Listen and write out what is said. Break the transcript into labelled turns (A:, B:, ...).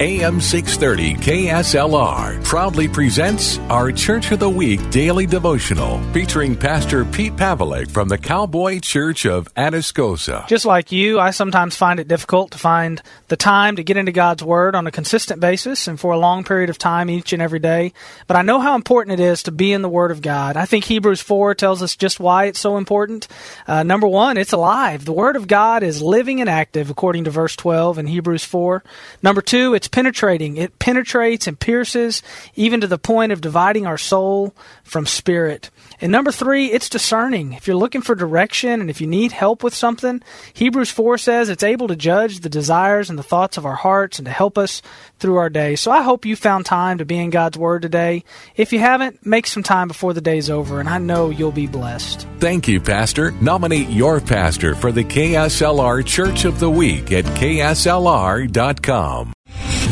A: AM 630 KSLR proudly presents our Church of the Week daily devotional featuring Pastor Pete Pavlik from the Cowboy Church of Atascosa.
B: Just like you, I sometimes find it difficult to find the time to get into God's Word on a consistent basis and for a long period of time each and every day. But I know how important it is to be in the Word of God. I think Hebrews 4 tells us just why it's so important. Uh, number one, it's alive. The Word of God is living and active, according to verse 12 in Hebrews 4. Number two, it's penetrating. It penetrates and pierces even to the point of dividing our soul from spirit. And number three, it's discerning. If you're looking for direction and if you need help with something, Hebrews 4 says it's able to judge the desires and the thoughts of our hearts and to help us through our day. So I hope you found time to be in God's Word today. If you haven't, make some time before the day's over, and I know you'll be blessed.
A: Thank you, Pastor. Nominate your pastor for the KSLR Church of the Week at KSLR.com.